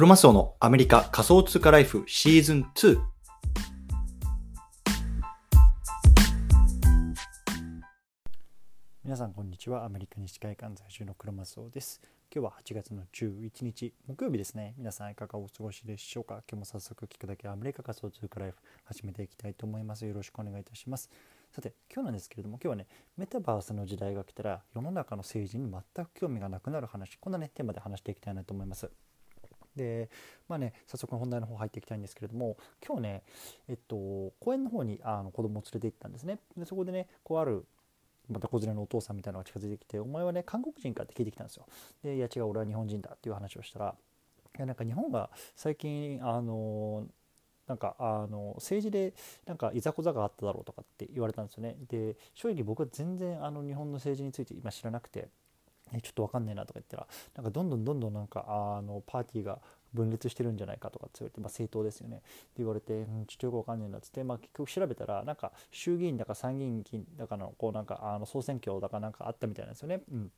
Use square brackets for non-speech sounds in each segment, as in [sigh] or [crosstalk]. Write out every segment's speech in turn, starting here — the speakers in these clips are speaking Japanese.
クロマスオのアメリカ仮想通貨ライフシーズン2。皆さんこんにちは。アメリカ西海岸在住のクロマスオです。今日は8月の11日木曜日ですね。皆さんいかがお過ごしでしょうか？今日も早速聞くだけアメリカ仮想通貨ライフ始めていきたいと思います。よろしくお願いいたします。さて今日なんですけれども今日はねメタバースの時代が来たら世の中の政治に全く興味がなくなる話こんなねテーマで話していきたいなと思います。でまあね早速本題の方入っていきたいんですけれども今日ねえっと公園の方にあの子供を連れて行ったんですね。でそこでねこうあるまた子連れのお父さんみたいなのが近づいてきて「お前はね韓国人か?」って聞いてきたんですよ。で「いや違う俺は日本人だ」っていう話をしたらいやなんか日本が最近あのなんかあの政治でなんかいざこざがあっただろうとかって言われたんですよね。で正直僕は全然あの日本の政治について今知らなくて。ちょっと分かんねえなとか言ったらなんかどんどんどんどんなんかあのパーティーが分裂してるんじゃないかとかって言われて、まあ、政党ですよねって言われて、うん、ちょっとよく分かんねえなっつって、まあ、結局調べたらなんか衆議院だか参議院だかのこうなんかあの総選挙だかなんかあったみたいなんですよね。うん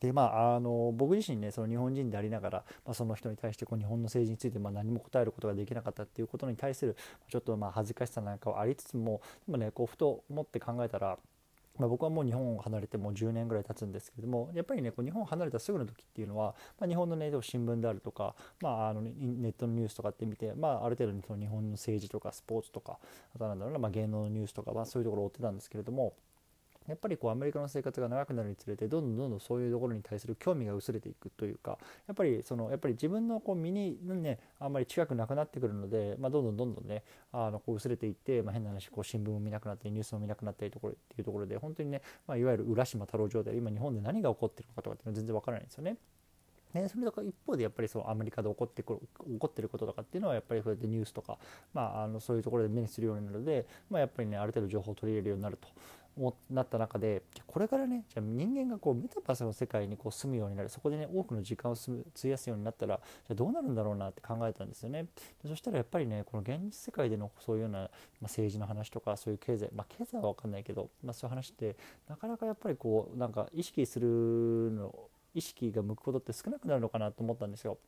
でまあ、あの僕自身ねその日本人でありながら、まあ、その人に対してこう日本の政治についてまあ何も答えることができなかったっていうことに対するちょっとまあ恥ずかしさなんかはありつつもでもねこうふと思って考えたらまあ、僕はもう日本を離れてもう10年ぐらい経つんですけれどもやっぱりねこう日本を離れたすぐの時っていうのは、まあ、日本の、ね、新聞であるとか、まあ、あのネットのニュースとかって見て、まあ、ある程度その日本の政治とかスポーツとかあとなんだろうな、まあ、芸能のニュースとか、まあ、そういうところを追ってたんですけれどもやっぱりこうアメリカの生活が長くなるにつれてどんどんどんどんそういうところに対する興味が薄れていくというかやっぱりそのやっぱり自分のこう身にねあんまり近くなくなってくるので、まあ、どんどんどんどんねあのこう薄れていって、まあ、変な話こう新聞も見なくなったりニュースも見なくなったりところっていうところで本当にね、まあ、いわゆる浦島太郎状態今日本で何が起こってるのかとかっていうのは全然わからないんですよね。ね、それとか一方でやっぱりそうアメリカで起こってくる起こってることとかっていうのはやっぱりそうやってニュースとか、まあ、あのそういうところで目にするようになるので、まあ、やっぱりねある程度情報を取り入れるようになるとなった中でこれからねじゃ人間がこうメタバースの世界にこう住むようになるそこでね多くの時間を費やすようになったらじゃどうなるんだろうなって考えたんですよねそしたらやっぱりねこの現実世界でのそういうような、まあ、政治の話とかそういう経済まあ経済は分かんないけど、まあ、そういう話ってなかなかやっぱりこうなんか意識するの意識が向くことって少なくなるのかなと思ったんですよ。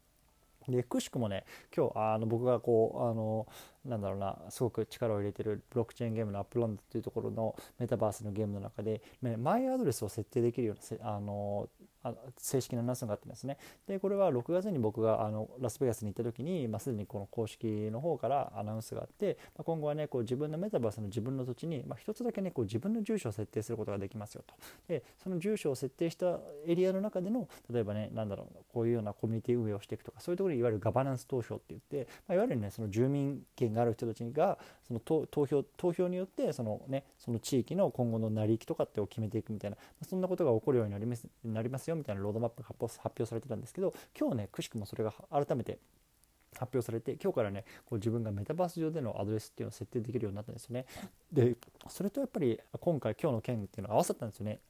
でくしくもね今日あの僕がこうあのなんだろうなすごく力を入れてるブロックチェーンゲームのアップロンドっていうところのメタバースのゲームの中でねマイアドレスを設定できるようなあのあ正式なアナスがあってですね。でこれは6月に僕があのラスベガスに行った時に、まあ、すでにこの公式の方からアナウンスがあって、まあ、今後はねこう自分のメタバースの自分の土地に、まあ、一つだけねこう自分の住所を設定することができますよと。でその住所を設定したエリアの中での例えばねなんだろうこういうようなコミュニティ運営をしていくとかそういうところにいわゆるガバナンス投票って言って、まあ、いわゆるねその住民権がある人たちがその投票投票によってそのねその地域の今後の成り行きとかってを決めていくみたいなそんなことが起こるようになりますなりますよ。みたいなロードマップが発表されてたんですけど今日ねくしくもそれが改めて発表されて今日からねこう自分がメタバース上でのアドレスっていうのを設定できるようになったんですよね。でそれとやっぱり今回今日の件っていうのが合わさったんですよね。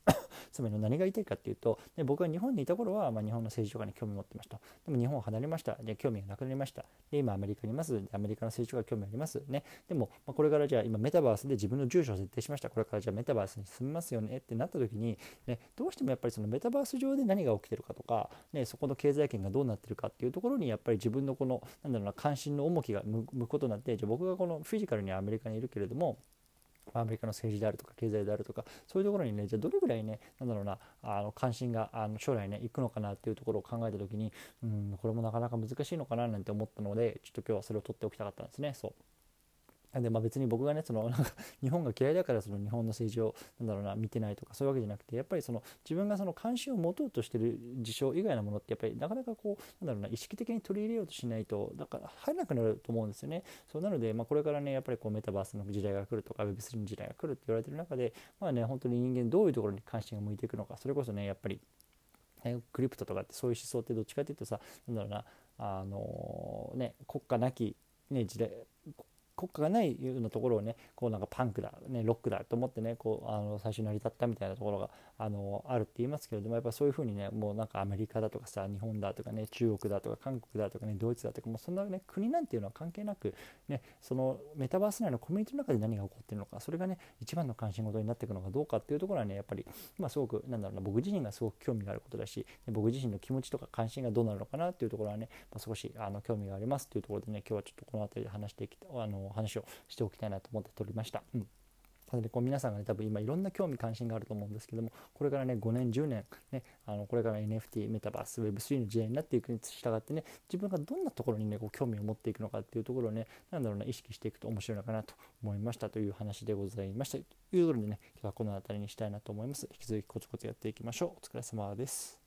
つまり何が言いたいかっていうとで僕が日本にいた頃は、まあ、日本の政治とかに興味持ってました。でも日本を離れました。で興味がなくなりました。で今アメリカにいます。アメリカの政治とか興味ありますね。でも、まあ、これからじゃあ今メタバースで自分の住所を設定しました。これからじゃあメタバースに住みますよね。ってなった時に、ね、どうしてもやっぱりそのメタバース上で何が起きてるかとか、ね、そこの経済圏がどうなってるかっていうところにやっぱり自分のこのなんだろうな関心の重きが向くことになってじゃあ僕がこのフィジカルにアメリカにいるけれどもアメリカの政治であるとか経済であるとかそういうところにねじゃあどれぐらいねなんだろうなあの関心があの将来ねいくのかなっていうところを考えた時にうんこれもなかなか難しいのかななんて思ったのでちょっと今日はそれを取っておきたかったんですねそう。でまあ、別に僕がねそのなんか [laughs] 日本が嫌いだからその日本の政治をなんだろうな見てないとかそういうわけじゃなくてやっぱりその自分がその関心を持とうとしてる事象以外のものってやっぱりなかなかこうなんだろうな意識的に取り入れようとしないとだから入らなくなると思うんですよね。そうなので、まあ、これからねやっぱりこうメタバースの時代が来るとか Web3 の時代が来るって言われてる中でまあね本当に人間どういうところに関心が向いていくのかそれこそねやっぱりクリプトとかってそういう思想ってどっちかっていうとさなんだろうなあの、ね国家なき、ね、時代国家がないようなところをねこうなんかパンクだ、ね、ロックだと思ってねこうあの最初成り立ったみたいなところがあのあるって言いますけれどもやっぱそういうふうにねもうなんかアメリカだとかさ日本だとかね中国だとか韓国だとかねドイツだとかもうそんなね国なんていうのは関係なくねそのメタバース内のコミュニティの中で何が起こってるのかそれがね一番の関心事になっていくのかどうかっていうところはねやっぱりまあすごくなんだろうな僕自身がすごく興味があることだし僕自身の気持ちとか関心がどうなるのかなっていうところはね、まあ、少しあの興味がありますっていうところでね今日はちょっとこの辺りで話していきたあの話をしておきたいなと思って撮りました。うん。なのでこう皆さんがね多分今いろんな興味関心があると思うんですけどもこれからね5年10年ねあのこれから NFT メタバース Web3 の時代になっていくに従ってね自分がどんなところにねこう興味を持っていくのかっていうところをねなんだろうな意識していくと面白いのかなと思いましたという話でございました。ということでね今日はこの辺りにしたいなと思います。引き続きコツコツやっていきましょう。お疲れ様です。